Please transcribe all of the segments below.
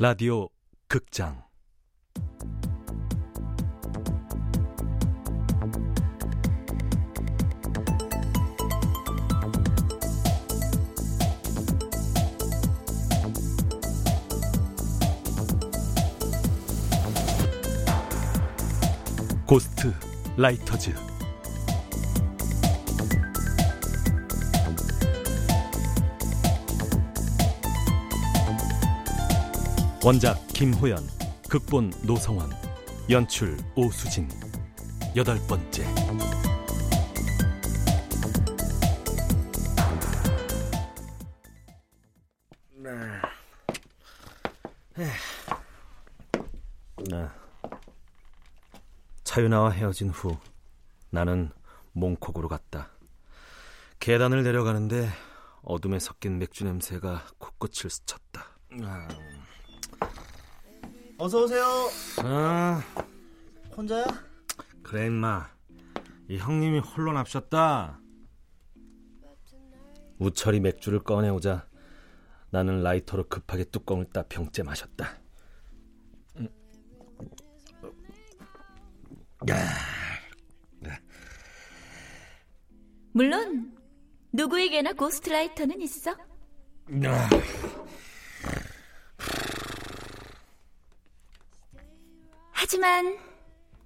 라디오 극장. 고스트 라이터즈 원작 김호연 극본 노성원 연출 오수진. 여덟 번째. 차윤아와 헤어진 후 나는 몽콕으로 갔다. 계단을 내려가는데 어둠에 섞인 맥주 냄새가 코끝을 스쳤다. 어서 오세요. 아, 혼자야? 그래 임마. 이 형님이 홀로 납셨다. 우철이 맥주를 꺼내오자 나는 라이터로 급하게 뚜껑을 따 병째 마셨다. 음. 물론 누구에게나 고스트라이터는 있어. 하지만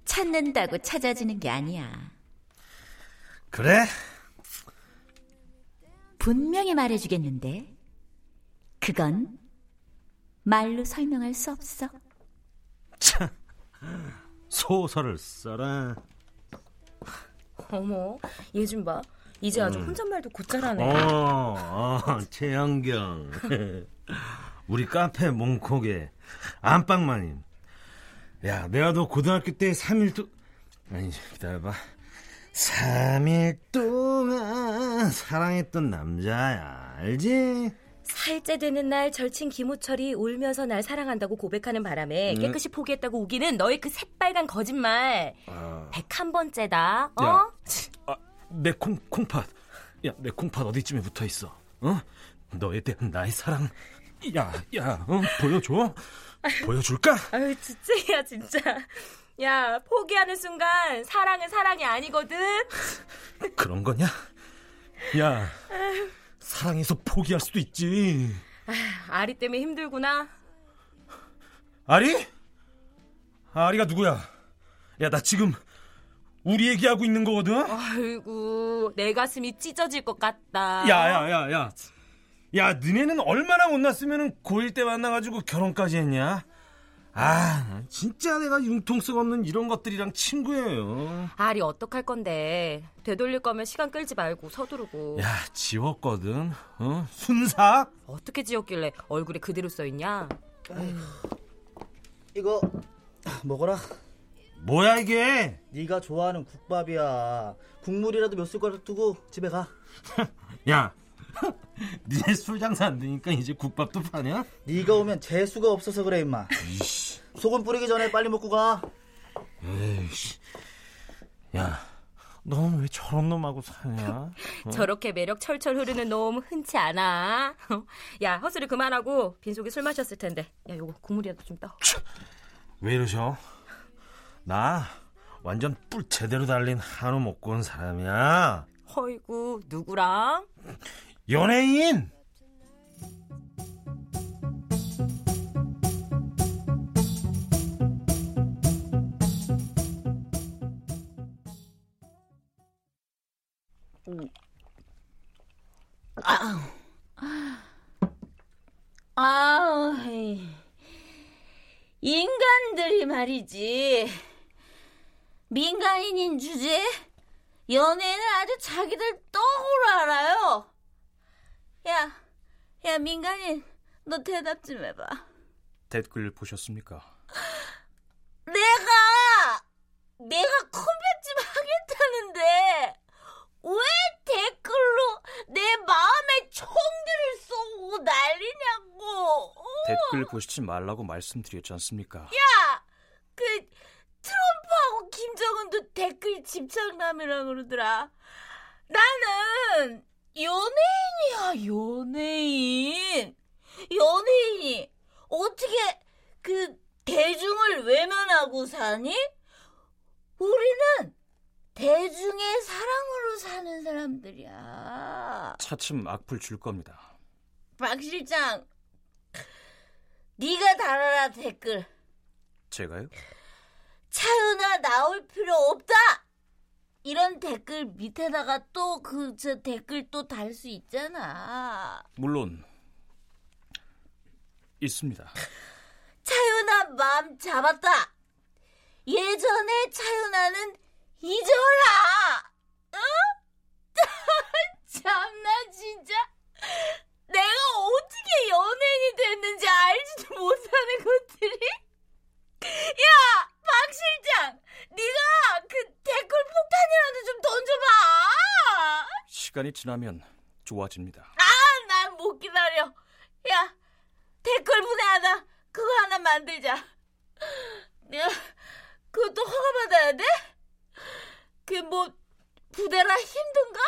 찾는다고 찾아지는 게 아니야. 그래? 분명히 말해주겠는데 그건 말로 설명할 수 없어. 참, 소설을 써라. 어머, 얘 좀 봐. 이제 아주 혼잣말도 곧잘하네. 어, 어, 최영경. 우리 카페 몽콕에 안방마님. 야, 내가 너 고등학교 때 3일 동 아니, 기다려봐. 3일 동안 사랑했던 남자야. 알지? 살째 되는 날 절친 김우철이 울면서 날 사랑한다고 고백하는 바람에 깨끗이 포기했다고 우기는 너의 그 새빨간 거짓말. 아, 101번째다. 어? 야. 아, 내 콩, 콩팥. 야, 내 콩팥 어디쯤에 붙어 있어? 어? 너에 대한 나의 사랑. 야, 야, 어? 보여줘? 보여줄까? 아유, 진짜야, 진짜. 야, 포기하는 순간 사랑은 사랑이 아니거든. 그런 거냐? 야, 사랑해서 포기할 수도 있지. 아리 때문에 힘들구나. 아리? 아리가 누구야? 야, 나 지금 우리 얘기하고 있는 거거든? 아이고, 내 가슴이 찢어질 것 같다. 야, 야, 야, 야. 야, 너네는 얼마나 못났으면 고1 때 만나가지고 결혼까지 했냐? 아, 진짜 내가 융통성 없는 이런 것들이랑 친구예요. 아리 어떡할 건데. 되돌릴 거면 시간 끌지 말고 서두르고. 야, 지웠거든. 어? 순삭? 어떻게 지었길래 얼굴에 그대로 써있냐? 이거 먹어라. 뭐야 이게? 네가 좋아하는 국밥이야. 국물이라도 몇 숟가락 두고 집에 가. 야, 니네 술 장사 안 되니까 이제 국밥도 파냐? 네가 오면 재수가 없어서 그래 임마. 소금 뿌리기 전에 빨리 먹고 가. 에이씨. 야, 너는 왜 저런 놈하고 사냐? 저렇게 매력 철철 흐르는 놈 흔치 않아. 야, 헛소리 그만하고 빈속에 술 마셨을 텐데. 야, 요거 국물이라도 좀 떠. 왜 이러셔? 나 완전 뿔 제대로 달린 한우 먹고 온 사람이야. 허이구, 누구랑? 연예인! 아우, 에이. 인간들이 말이지. 민간인인 주제? 연예인은 아주 자기들 떡으로 알아요. 야, 야, 민간인, 너 대답 좀 해봐. 댓글 보셨습니까? 내가, 내가 컴백좀 하겠다는데, 왜 댓글로 내 마음의 총들을 쏘고 난리냐고. 댓글 보시지 말라고 말씀드렸지 않습니까? 야, 그 트럼프하고 김정은도 댓글 집착남이라 그러더라. 나는 연예인이야, 연예인. 연예인이 어떻게 그 대중을 외면하고 사니? 우리는 대중의 사랑으로 사는 사람들이야. 차츰 악플 줄 겁니다. 박 실장, 네가 달아라 댓글. 제가요? 차윤아 나올 필요 없다. 이런 댓글 밑에다가 또 그 저 댓글 또 달 수 있잖아. 물론 있습니다. 차윤아 마음 잡았다. 예전에 차윤아는 잊어라. 응? 참나 진짜. 내가 어떻게 연예인이 됐는지 알지도 못하는 것들이. 야, 박 실장, 네가 그 댓글 폭탄이라도 좀 던져봐. 시간이 지나면 좋아집니다. 아, 난 못 기다려. 야, 댓글 분해하다 그거 하나 만들자. 야, 그것도 허가 받아야 돼? 그뭐 부대라 힘든가?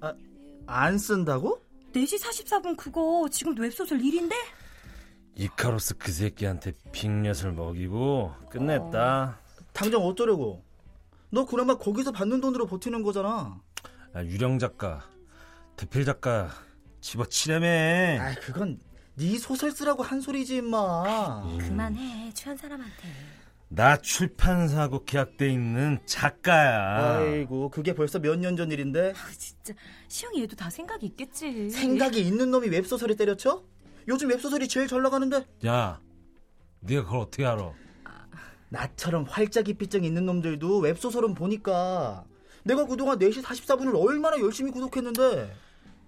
아, 안 쓴다고? 4시 44분 그거 지금 웹소설 1인데? 이카로스 그 새끼한테 빅엿을 먹이고 끝냈다. 당장 어쩌려고? 너 그나마 거기서 받는 돈으로 버티는 거잖아. 아, 유령 작가, 대필 작가 집어치려며. 아, 그건 네 소설 쓰라고 한 소리지 임마. 그만해 취한 사람한테 나 출판사하고 계약돼 있는 작가야. 아이고, 그게 벌써 몇 년 전 일인데 아, 진짜 시영이 얘도 다 생각이 있겠지 생각이 있는 놈이 웹소설에 때려쳐? 요즘 웹소설이 제일 잘 나가는데 야, 네가 그걸 어떻게 알아? 나처럼 활짝 이삐증 있는 놈들도 웹소설은 보니까 내가 그동안 4시 44분을 얼마나 열심히 구독했는데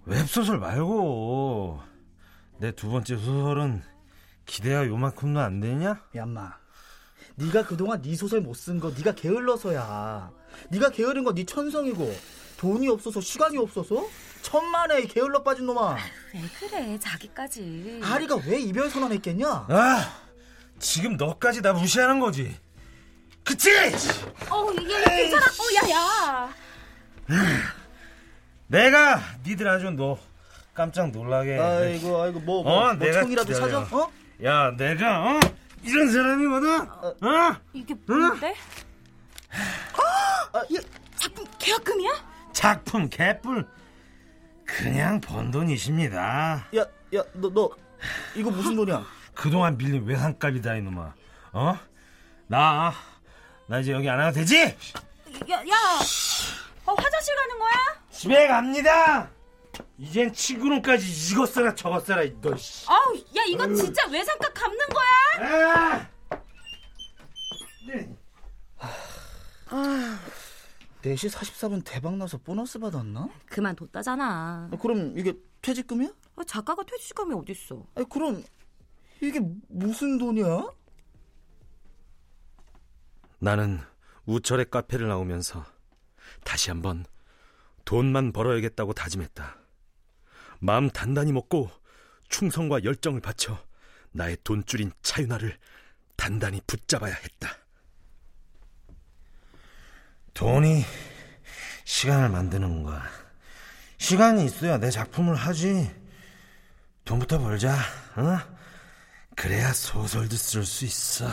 웹소설 말고 내 두 번째 소설은 기대가 요만큼도 안 되냐? 야마 네가 그동안 네 소설 못 쓴 거 네가 게을러서야 네가 게으른 거 네 천성이고 돈이 없어서 시간이 없어서 천만에 게을러 빠진 놈아 왜 그래 자기까지 아리가 왜 이별 선언했겠냐 아, 지금 너까지 나 무시하는 거지. 그치? 어, 얘, 얘 괜찮아 어, 야야 내가 니들 아주 너 깜짝 놀라게. 아이고 아이고 뭐, 뭐, 어, 뭐 내가 총이라도 기다려. 찾아? 어? 야, 내가 어? 이런 사람이거든. 어? 이게 뭔데? 아, 얘, 작품 계약금이야? 작품 개뿔. 그냥 번 돈이십니다. 야, 야, 너, 너, 이거 무슨 돈이야? 그동안 빌린 외상값이다 이놈아. 어? 나, 나 이제 여기 안 와도 되지? 야, 야 어, 화장실 가는 거야? 집에 갑니다. 이젠 친구는까지 이것 써라 저것 써라 너 씨. 아우 야 이건 진짜 외상값 갚는 거야? 아! 네. 4시 44분 대박 나서 보너스 받았나? 그만 뒀다잖아 아, 그럼 이게 퇴직금이야? 어, 작가가 퇴직감이 어딨어 아니, 그럼 이게 무슨 돈이야? 나는 우철의 카페를 나오면서 다시 한번 돈만 벌어야겠다고 다짐했다. 마음 단단히 먹고 충성과 열정을 바쳐 나의 돈줄인 차윤아를 단단히 붙잡아야 했다. 돈이 시간을 만드는 거야. 시간이 있어야 내 작품을 하지. 돈부터 벌자. 어? 그래야 소설도 쓸 수 있어.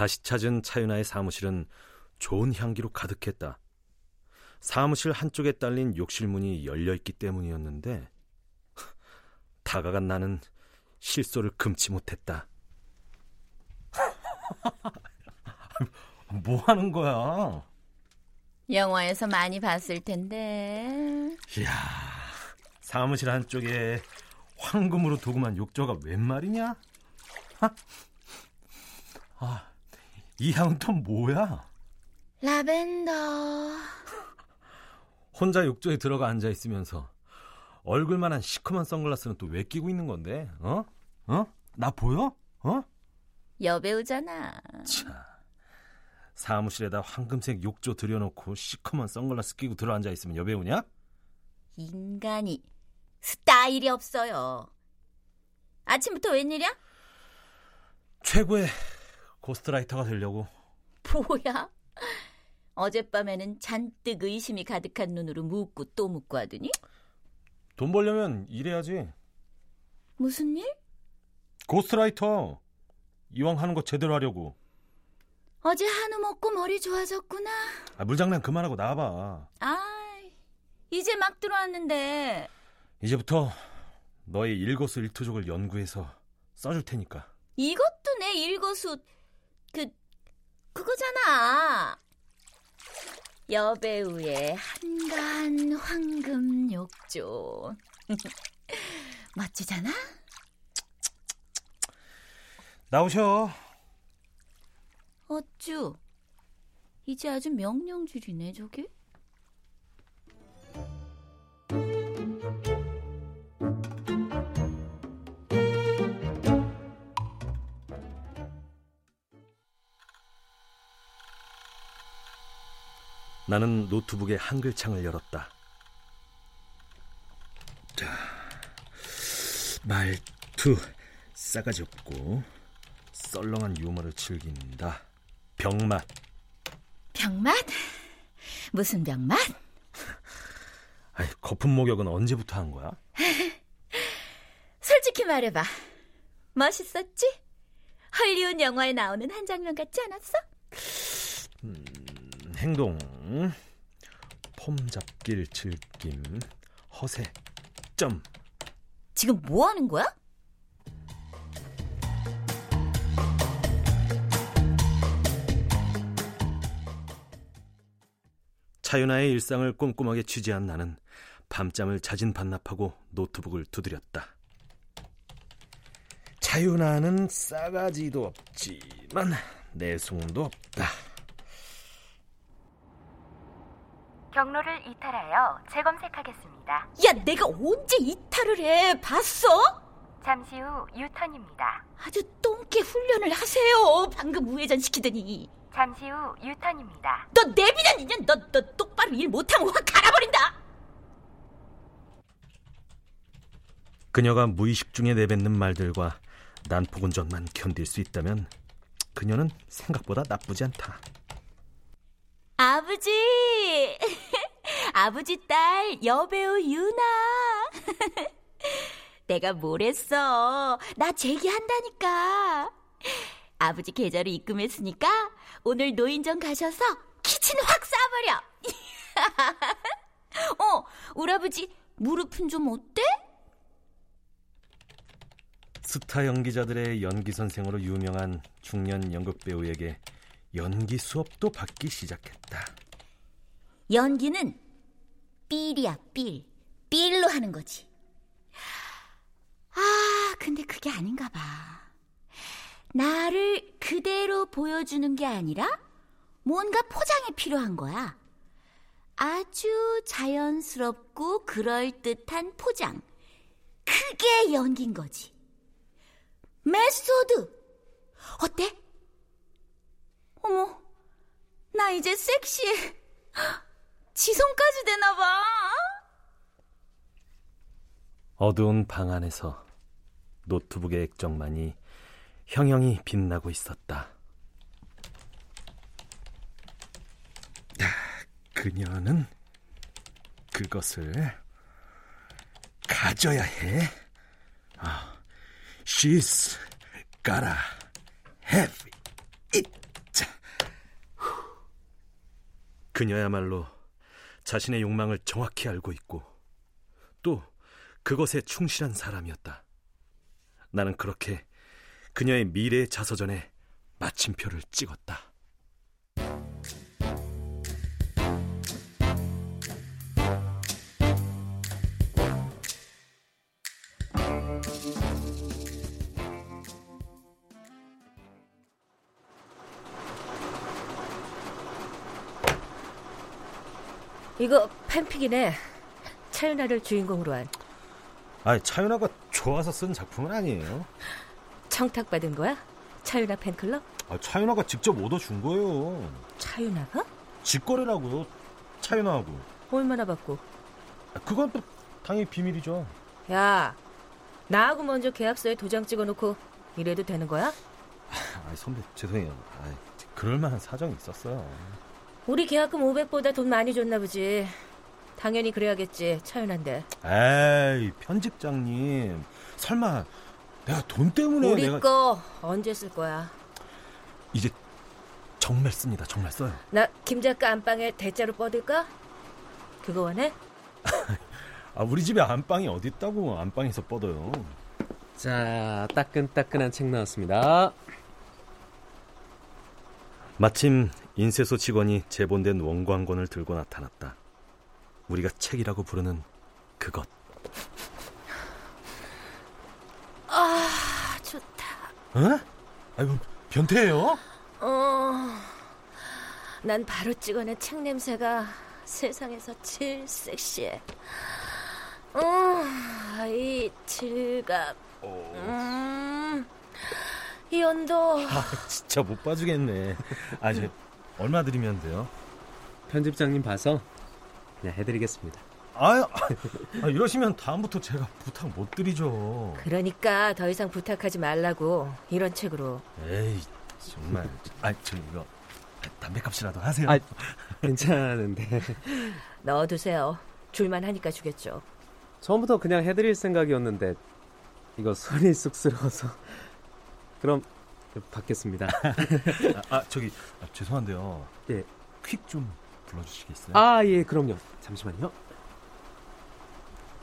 다시 찾은 차윤아의 사무실은 좋은 향기로 가득했다. 사무실 한쪽에 딸린 욕실 문이 열려 있기 때문이었는데 다가간 나는 실소를 금치 못했다. 뭐 하는 거야? 영화에서 많이 봤을 텐데. 이야, 사무실 한쪽에 황금으로 도금한 욕조가 웬 말이냐? 아, 이 향은 또 뭐야? 라벤더. 혼자 욕조에 들어가 앉아 있으면서 얼굴만한 시커먼 선글라스는 또 왜 끼고 있는 건데? 어? 어? 나 보여? 어? 여배우잖아. 자, 사무실에다 황금색 욕조 들여놓고 시커먼 선글라스 끼고 들어앉아 있으면 여배우냐? 인간이 스타일이 없어요. 아침부터 웬일이야? 최고의 ghostwriter가 되려고. 뭐야? 어젯밤에는 잔뜩 의심이 가득한 눈으로 묻고 또 묻고 하더니 돈 벌려면 일해야지. 무슨 일? ghostwriter. 이왕 하는 거 제대로 하려고. 어제 한우 먹고 머리 좋아졌구나. 아, 물장난 그만하고 나와봐. 아, 이제 막 들어왔는데 이제부터 너의 일거수 일투족을 연구해서 써줄 테니까. 이것도 내 일거수 그 그거잖아. 여배우의 한가한 황금 욕조. 멋지잖아? 나오셔. 어쭈. 이제 아주 명령줄이네, 저게. 나는 노트북의 한글창을 열었다. 말투 싸가지 없고 썰렁한 유머를 즐긴다. 병맛. 병맛? 무슨 병맛? 아이, 거품 목욕은 언제부터 한 거야? 솔직히 말해봐. 멋있었지? 헐리우드 영화에 나오는 한 장면 같지 않았어? 행동. 폼 잡길 즐김. 허세. 점. 지금 뭐 하는 거야? 차윤아의 일상을 꼼꼼하게 취재한 나는 밤잠을 자진 반납하고 노트북을 두드렸다. 차윤아는 싸가지도 없지만 내숭도 없다. 경로를 이탈하여 재검색하겠습니다. 야, 내가 언제 이탈을 해? 봤어? 잠시 후 유턴입니다. 아주 똥개 훈련을 하세요. 방금 우회전 시키더니. 잠시 후 유턴입니다. 너 내비는 이년 너, 너 똑바로 일 못하면 확 갈아버린다. 그녀가 무의식 중에 내뱉는 말들과 난폭운전만 견딜 수 있다면 그녀는 생각보다 나쁘지 않다. 아버지! 아버지 딸 여배우 유나. 내가 뭘 했어? 나 재기한다니까. 아버지 계좌로 입금했으니까 오늘 노인정 가셔서 키친 확 쏴버려. 어, 우리 아버지 무릎은 좀 어때? 스타 연기자들의 연기 선생으로 유명한 중년 연극 배우에게 연기 수업도 받기 시작했다. 연기는 삘이야, 삘. 삘로 하는 거지. 아, 근데 그게 아닌가 봐. 나를 그대로 보여주는 게 아니라 뭔가 포장이 필요한 거야. 아주 자연스럽고 그럴듯한 포장. 그게 연기인 거지. Method. 어때? 어머, 나 이제 섹시에 지성까지 되나 봐. 어두운 방 안에서 노트북의 액정만이 형형히 빛나고 있었다. 그녀는 그것을 가져야 해. 아, she's gotta have it. 그녀야말로 자신의 욕망을 정확히 알고 있고 또 그것에 충실한 사람이었다. 나는 그렇게 그녀의 미래 자서전에 마침표를 찍었다. 이거 팬픽이네. 차윤아를 주인공으로 한. 아, 차윤아가 좋아서 쓴 작품은 아니에요. 청탁받은 거야? 차윤아 팬클럽? 아, 차윤아가 직접 오더 준 거예요. 차윤아가? 직거래라고요. 차윤아하고. 얼마나 받고? 아, 그건 또 당연히 비밀이죠. 야, 나하고 먼저 계약서에 도장 찍어놓고 이래도 되는 거야? 아, 선배 죄송해요. 아, 그럴 만한 사정이 있었어요. 우리 계약금 500보다 돈 많이 줬나 보지. 당연히 그래야겠지, 차윤아인데. 에이, 편집장님. 설마 내가 돈 때문에 우리 내가 거 언제 쓸 거야? 이제 정말 씁니다. 정말 써요. 나 김 작가 안방에 대자로 뻗을까? 그거 원해? 아, 우리 집에 안방이 어디 있다고 안방에서 뻗어요. 자, 따끈따끈한 책 나왔습니다. 마침 인쇄소 직원이 제본된 원광권을 들고 나타났다. 우리가 책이라고 부르는 그것. 아, 좋다. 어? 아이고, 변태예요? 어, 난 바로 찍어낸 책 냄새가 세상에서 제일 섹시해. 어, 이 질감. 음, 이 온도. 아, 진짜 못 봐주겠네. 아, 저 얼마 드리면 돼요? 편집장님 봐서 그냥 해드리겠습니다. 아유, 아, 이러시면 다음부터 제가 부탁 못 드리죠. 그러니까 더 이상 부탁하지 말라고 이런 책으로. 에이, 정말. 아, 저 이거 담배값이라도 하세요. 아, 괜찮은데. 넣어두세요. 줄만 하니까 주겠죠. 처음부터 그냥 해드릴 생각이었는데 이거 손이 쑥스러워서 그럼 받겠습니다. 아, 아, 저기 아, 죄송한데요. 예. 퀵 좀 불러주시겠어요? 아, 예, 그럼요. 잠시만요.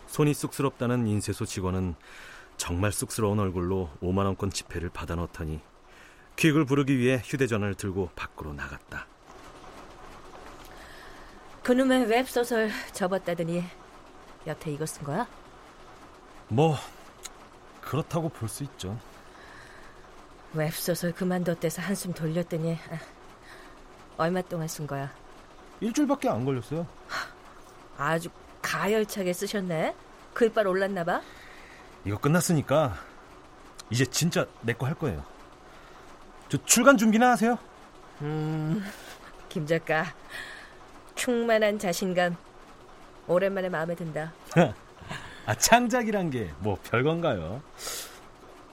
손이 쑥스럽다는 인쇄소 직원은 정말 쑥스러운 얼굴로 5만 원권 지폐를 받아 넣더니 퀵을 부르기 위해 휴대전화를 들고 밖으로 나갔다. 그놈의 웹소설 접었다더니 여태 이거 쓴 거야? 뭐 그렇다고 볼 수 있죠. 웹소설 그만뒀대서 한숨 돌렸더니 아, 얼마 동안 쓴 거야? 일주일밖에 안 걸렸어요. 아주 가열차게 쓰셨네. 글빨 올랐나 봐. 이거 끝났으니까 이제 진짜 내 거 할 거예요. 저 출간 준비나 하세요. 음, 김 작가 충만한 자신감 오랜만에 마음에 든다. 아 창작이란 게 뭐 별건가요?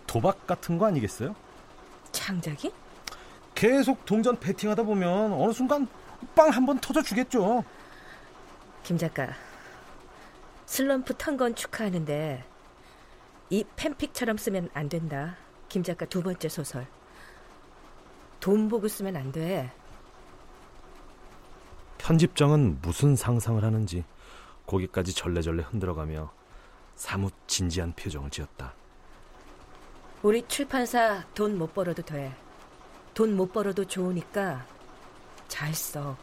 도박 같은 거 아니겠어요? 창작이? 계속 동전 배팅하다 보면 어느 순간 빵 한 번 터져 주겠죠. 김 작가 슬럼프 턴건 축하하는데 이 팬픽처럼 쓰면 안 된다. 김 작가 두 번째 소설 돈 보고 쓰면 안 돼. 편집장은 무슨 상상을 하는지 고개까지 절레절레 흔들어가며 사뭇 진지한 표정을 지었다. 우리 출판사 돈 못 벌어도 돼. 돈 못 벌어도 좋으니까 잘 써.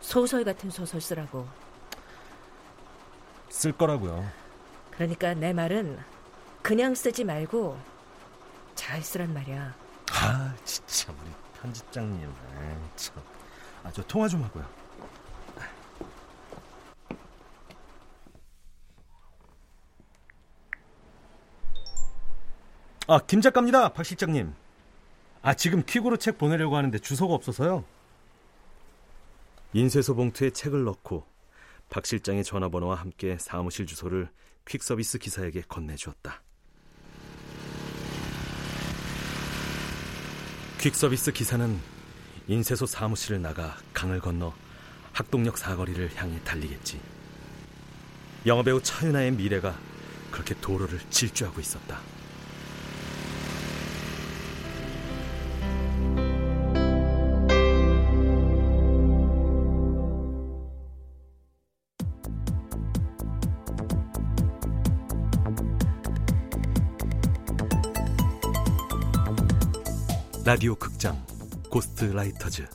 소설 같은 소설 쓰라고. 쓸 거라고요. 그러니까 내 말은 그냥 쓰지 말고 잘 쓰란 말이야. 아 진짜 우리 편집장님. 아, 참. 아, 저 통화 좀 하고요. 아, 김 작가입니다. 박 실장님. 아, 지금 퀵으로 책 보내려고 하는데 주소가 없어서요. 인쇄소 봉투에 책을 넣고 박 실장의 전화번호와 함께 사무실 주소를 퀵 서비스 기사에게 건네주었다. 퀵 서비스 기사는 인쇄소 사무실을 나가 강을 건너 학동역 사거리를 향해 달리겠지. 영화배우 차윤아의 미래가 그렇게 도로를 질주하고 있었다. 라디오 극장 고스트 라이터즈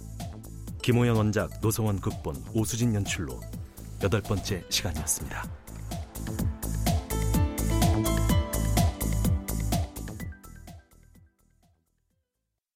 김호영 원작 노성원 극본 오수진 연출로 여덟 번째 시간이었습니다.